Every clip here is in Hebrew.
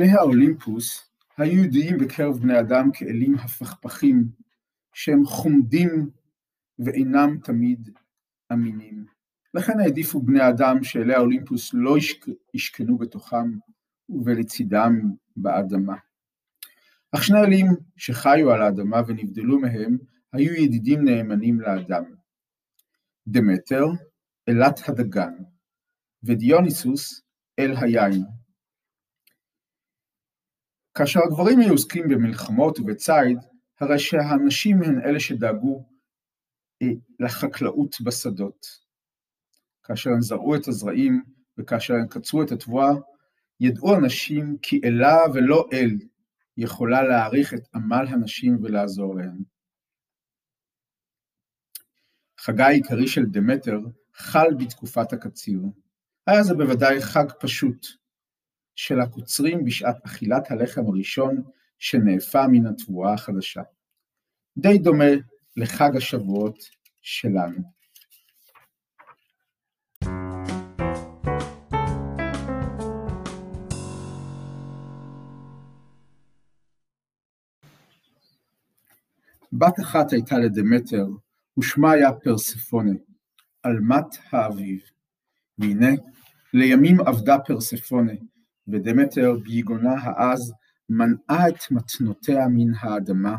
אלי האולימפוס היו ידועים בקרב בני אדם כאלים הפכפכים, שהם חומדים ואינם תמיד אמינים. לכן העדיפו בני אדם שאלי האולימפוס לא ישכנו בתוכם ולצידם באדמה. אך שני אלים שחיו על האדמה ונבדלו מהם היו ידידים נאמנים לאדם. דמטר, אלת הדגן, ודיוניסוס, אל היין. כאשר הגברים היו עוסקים במלחמות ובציד, הרי שהנשים הן אלה שדאגו אה, לחקלאות בשדות. כאשר הן זרעו את הזרעים וכאשר הן קצרו את התבואה, ידעו הנשים כי אלה ולא אל יכולה להעריך את עמל הנשים ולעזור להן. חגה העיקרי של דמטר חל בתקופת הקציר. היה זה בוודאי חג פשוט של הקוצרים בשעת אכילת הלחם הראשון שנאפה מן התבואה החדשה. די דומה לחג השבועות שלנו. בת אחת הייתה לדמטר, ושמה היה פרספונה, עלמת האביב. והנה, לימים עבדה פרספונה, ודמטר ביגונה העז מנעה את מתנותיה מן האדמה,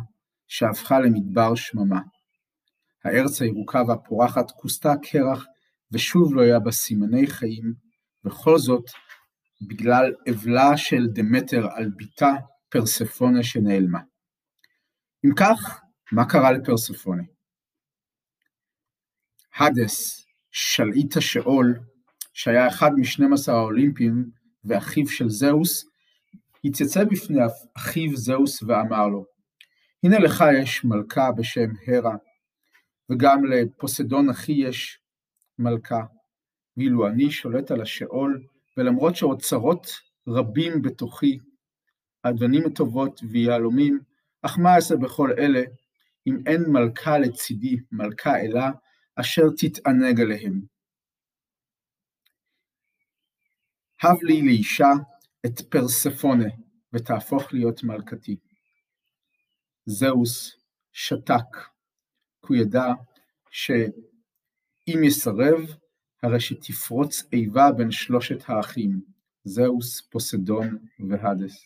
שהפכה למדבר שממה. הארץ הירוקה והפורחת כוסתה קרח, ושוב לא היה בה סימני חיים, וכל זאת בגלל אבלה של דמטר על בתה פרספונה שנעלמה. אם כך, מה קרה לפרספונה? הדס, שלעית השאול, שהיה אחד משנים עשר האולימפים ואחיו של זהוס, התייצב בפני אחיו זהוס ואמר לו, הנה לך יש מלכה בשם הרה, וגם לפוסדון אחי יש מלכה, ואילו אני שולט על השאול, ולמרות שאוצרות רבים בתוכי, אדונים טובות ויהלומים, אך מה אעשה בכל אלה, אם אין מלכה לצידי, מלכה אלה, אשר תתענג עליהם. הב לי לאישה את פרספונה, ותהפוך להיות מלכתי. זהוס שתק, כי הוא ידע שאם יסרב, הרי שתפרוץ איבה בין שלושת האחים, זהוס, פוסדון והדס.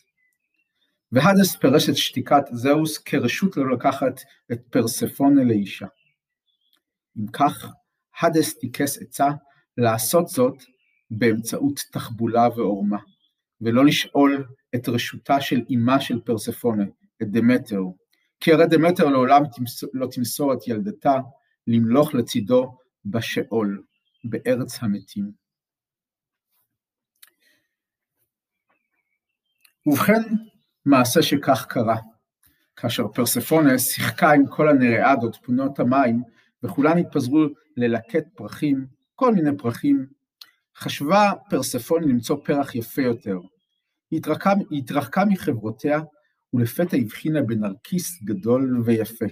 והדס פירש את שתיקת זהוס כרשות לא לקחת את פרספונה לאישה. אם כך, הדס טיכס עצה לעשות זאת באמצעות תחבולה ועורמה, ולא לשאול את רשותה של אמה של פרספונה, את דמטר, כי הרי דמטר לעולם לא תמסור את ילדתה למלוך לצידו בשאול, בארץ המתים. ובכן, מעשה שכך קרה, כאשר פרספונה שיחקה עם כל הנרעדות פונות המים, וכולן התפזרו ללקט פרחים, כל מיני פרחים, חשבה פרספונה למצוא פרח יפה יותר. היא התרחקה, היא התרחקה מחברותיה, ולפתע הבחינה בנרקיס גדול ויפה.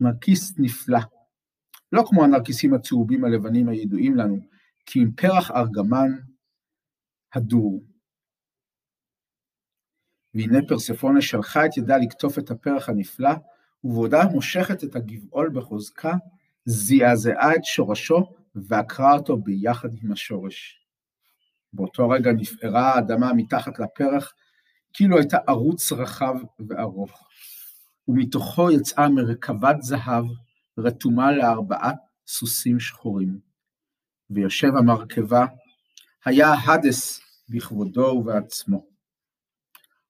נרקיס נפלא. לא כמו הנרקיסים הצהובים הלבנים הידועים לנו, כי עם פרח ארגמן הדור. והנה פרספונה שלחה את ידה לקטוף את הפרח הנפלא, ובעודה מושכת את הגבעול בחוזקה, זעזעה את שורשו ועקרה אותו ביחד עם השורש. באותו רגע נפערה האדמה מתחת לפרח, כאילו הייתה ערוץ רחב וארוך, ומתוכו יצאה מרכבת זהב רתומה לארבעת סוסים שחורים. ויושב המרכבה היה הדס בכבודו ובעצמו.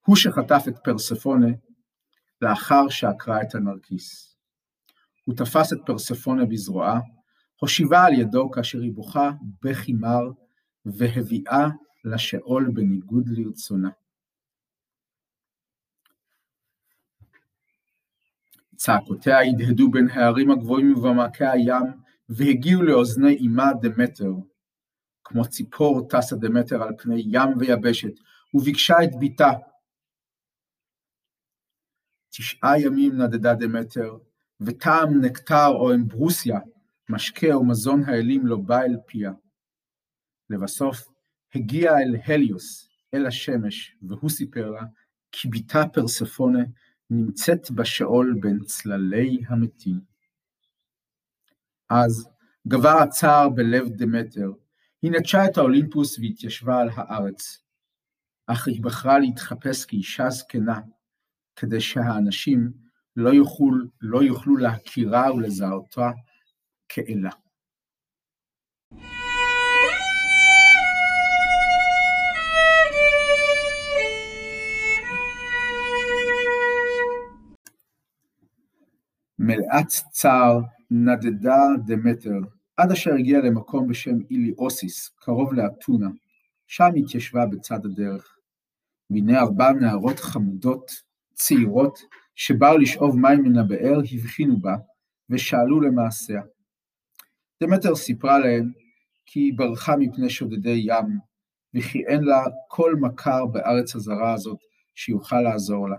הוא שחטף את פרספונה לאחר שעקרה את הנרקיס. הוא תפס את פרספונה בזרועה, הושיבה על ידו כאשר היא בוכה בכי מר, והביאה לשאול בניגוד לרצונה. צעקותיה הדהדו בין הערים הגבוהים ובמעקי הים, והגיעו לאוזני אמה דמטר. כמו ציפור טסה דמטר על פני ים ויבשת, וביקשה את בתה, תשעה ימים נדדה דמטר, וטעם נקטר או אמברוסיה, משקה או מזון האלים לא בא אל פיה. לבסוף הגיע אל הליוס, אל השמש, והוא סיפר לה כי בתה פרספונה נמצאת בשאול בין צללי המתים. אז גבר הצער בלב דמטר, היא נטשה את האולימפוס והתיישבה על הארץ, אך היא בחרה להתחפש כאישה זקנה, כדי שהאנשים לא יוכלו, לא יוכלו להכירה ולזהותה כאלה. מלאת צער נדדה דמטר, עד אשר הגיעה למקום בשם איליאוסיס, קרוב לאתונה, שם התיישבה בצד הדרך. והנה ארבע נערות חמודות, צעירות, שבאו לשאוב מים מן הבאר, הבחינו בה, ושאלו למעשיה. דמטר סיפרה להם כי היא ברחה מפני שודדי ים, וכי אין לה כל מכר בארץ הזרה הזאת שיוכל לעזור לה.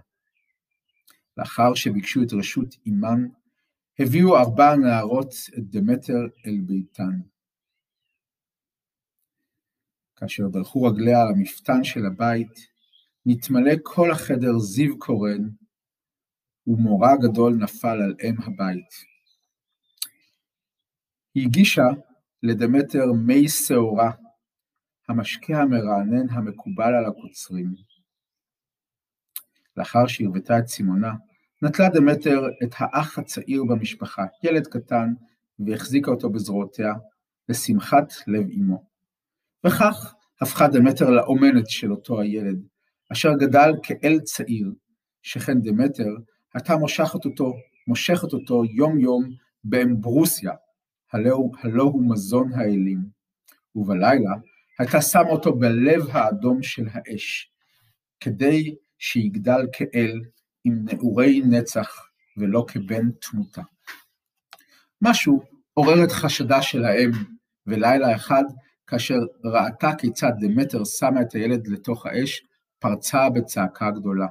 לאחר שביקשו את רשות אימן, הביאו ארבע הנערות את דמטר אל ביתן. כאשר דרכו רגליה על המפתן של הבית, נתמלא כל החדר זיו קורן, ומורא גדול נפל על אם הבית. היא הגישה לדמטר מי שעורה, המשקה המרענן המקובל על הקוצרים. לאחר שהרוותה את צימונה, נטלה דמטר את האח הצעיר במשפחה, ילד קטן, והחזיקה אותו בזרועותיה, לשמחת לב אמו. וכך הפכה דמטר לאומנת של אותו הילד, אשר גדל כאל צעיר, שכן דמטר הייתה מושכת אותו, מושכת אותו יום יום באמברוסיה, הלא הוא מזון האלים, ובלילה הייתה שמה אותו בלב האדום של האש, כדי שיגדל כאל עם נעורי נצח ולא כבן תמותה. משהו עורר את חשדה של האם, ולילה אחד, כאשר ראתה כיצד דמטר שמה את הילד לתוך האש, פרצה בצעקה גדולה.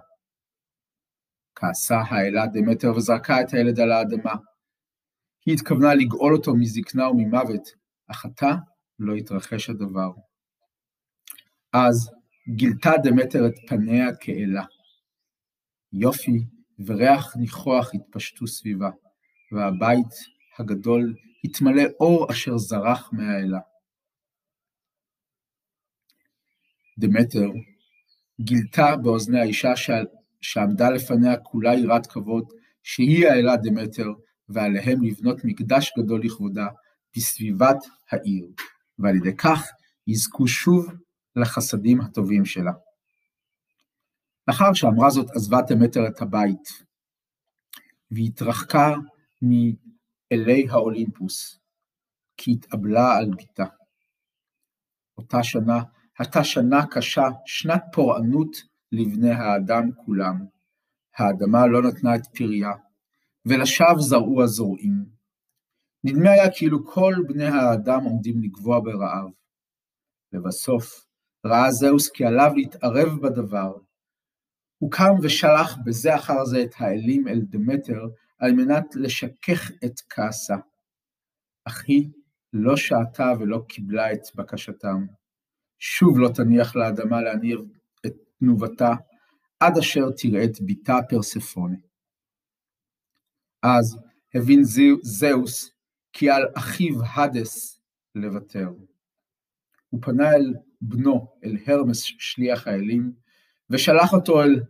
כעסה האלה דמטר וזרקה את הילד על האדמה. היא התכוונה לגאול אותו מזקנה וממוות, אך עתה לא התרחש הדבר. אז גילתה דמטר את פניה כאלה. יופי וריח ניחוח התפשטו סביבה, והבית הגדול התמלא אור אשר זרח מהאלה. דמטר גילתה באוזני האישה שעמדה לפניה כולה יראת כבוד, שהיא האלה דמטר, ועליהם לבנות מקדש גדול לכבודה בסביבת העיר, ועל ידי כך יזכו שוב לחסדים הטובים שלה. לאחר שאמרה זאת עזבה דמטר את הבית, והתרחקה מאלי האולימפוס, כי התאבלה על בתה. אותה שנה הייתה שנה קשה, שנת פורענות לבני האדם כולם. האדמה לא נתנה את פריה, ולשווא זרעו הזורעים. נדמה היה כאילו כל בני האדם עומדים לגבוה ברעב. לבסוף, ראה זהוס כי עליו להתערב בדבר. הוא קם ושלח בזה אחר זה את האלים אל דמטר, על מנת לשכך את כעסה. אך היא לא שעתה ולא קיבלה את בקשתם. שוב לא תניח לאדמה להניב את תנובתה, עד אשר תראה את בתה פרספונה. אז הבין זהוס כי על אחיו הדס לוותר. הוא פנה אל בנו, אל הרמס שליח האלים, ושלח אותו אל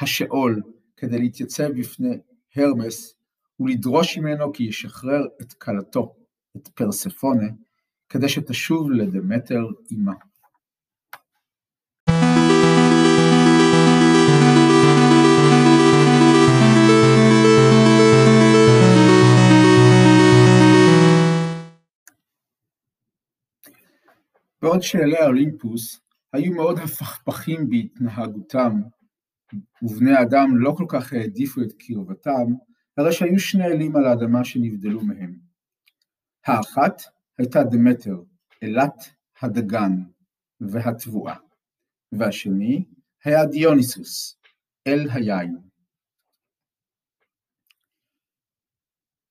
השאול כדי להתייצב בפני הרמס ולדרוש ממנו כי ישחרר את כלתו, את פרספונה, כדי שתשוב לדמטר אמה. בעוד שאלי האולימפוס היו מאוד הפכפכים בהתנהגותם, ובני אדם לא כל כך העדיפו את קרבתם, הרי שהיו שני אלים על האדמה שנבדלו מהם. האחת הייתה דמטר, אלת הדגן והתבואה, והשני היה דיוניסוס, אל היין.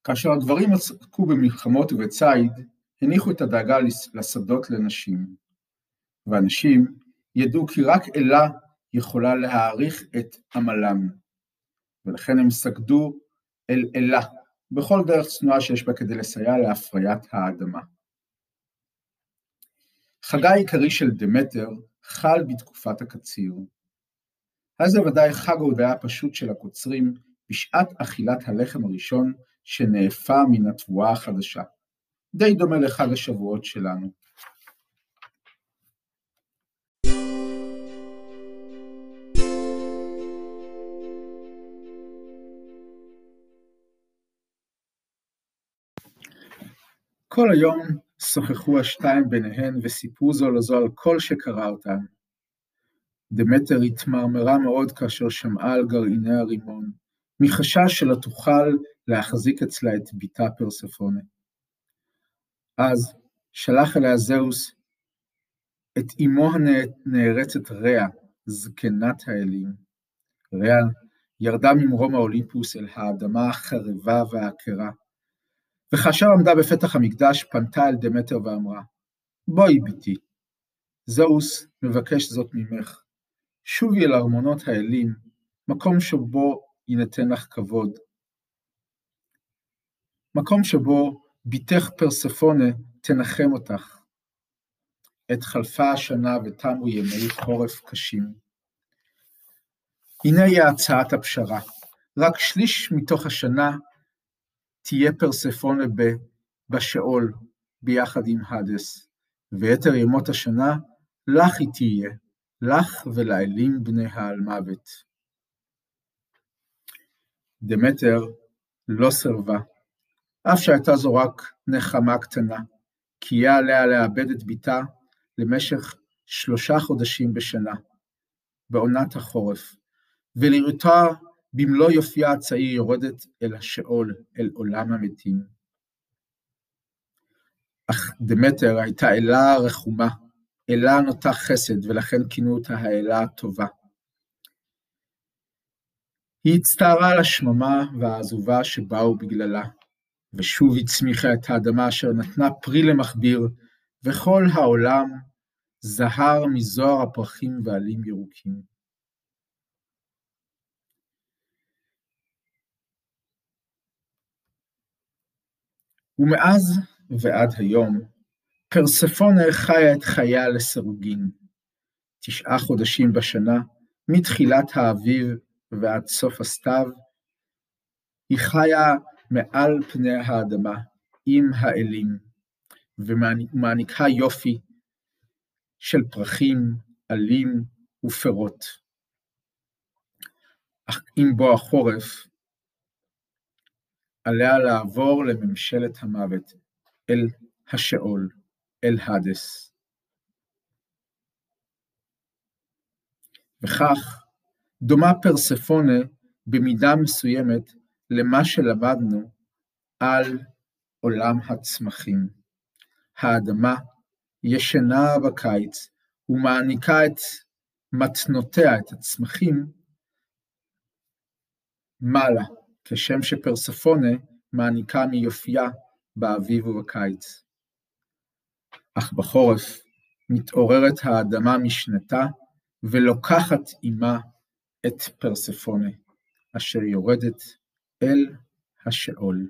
כאשר הגברים עסקו במלחמות ובציד, הניחו את הדאגה לשדות לנשים, והנשים ידעו כי רק אלה יכולה להעריך את עמלם, ולכן הם סגדו אל אלה, בכל דרך צנועה שיש בה כדי לסייע להפריית האדמה. חגה העיקרי של דמטר חל בתקופת הקציר. אז זה ודאי חג ההודעה הפשוט של הקוצרים בשעת אכילת הלחם הראשון שנאפה מן התבואה החדשה. די דומה לחג השבועות שלנו. כל היום שוחחו השתיים ביניהן וסיפרו זו לזו על כל שקרה אותן. דמטר התמרמרה מאוד כאשר שמעה על גרעיני הרימון, מחשש שלא תוכל להחזיק אצלה את בתה פרספונה. אז שלח אליה זהוס את אמו הנערצת רע, זקנת האלים. רע ירדה ממרום האולימפוס אל האדמה החרבה והעקרה, וכאשר עמדה בפתח המקדש, פנתה אל דמטר ואמרה, בואי בתי, זהוס מבקש זאת ממך, שובי אל ארמונות האלים, מקום שבו יינתן לך כבוד. מקום שבו בתך פרספונה תנחם אותך. עת חלפה השנה ותמו ימי חורף קשים. הנה היא הצעת הפשרה, רק שליש מתוך השנה תהיה פרספונה בשאול ביחד עם האדס, ויתר ימות השנה לך היא תהיה, לך ולאלים בני האלמוות. דמטר לא סרבה, אף שהייתה זו רק נחמה קטנה, כי יהיה עליה לאבד את בתה למשך שלושה חודשים בשנה, בעונת החורף, ולראותה במלוא יופייה הצעיר יורדת אל השאול, אל עולם המתים. אך דמטר הייתה אלה רחומה, אלה נוטה חסד, ולכן כינו אותה האלה הטובה. היא הצטערה על השממה והעזובה שבאו בגללה, ושוב הצמיחה את האדמה אשר נתנה פרי למכביר, וכל העולם זהר מזוהר הפרחים ועלים ירוקים. ומאז ועד היום, פרספונה חיה את חייה לסירוגין, תשעה חודשים בשנה, מתחילת האביב ועד סוף הסתיו, היא חיה מעל פני האדמה עם האלים, ומעניקה יופי של פרחים, עלים ופירות. אך עם בוא החורף, עליה לעבור לממשלת המוות, אל השאול, אל האדס. וכך דומה פרספונה במידה מסוימת למה שלמדנו על עולם הצמחים. האדמה ישנה בקיץ ומעניקה את מתנותיה, את הצמחים, מעלה, כשם שפרספונה מעניקה מיופייה באביב ובקיץ. אך בחורף מתעוררת האדמה משנתה ולוקחת עמה את פרספונה, אשר יורדת الهشقل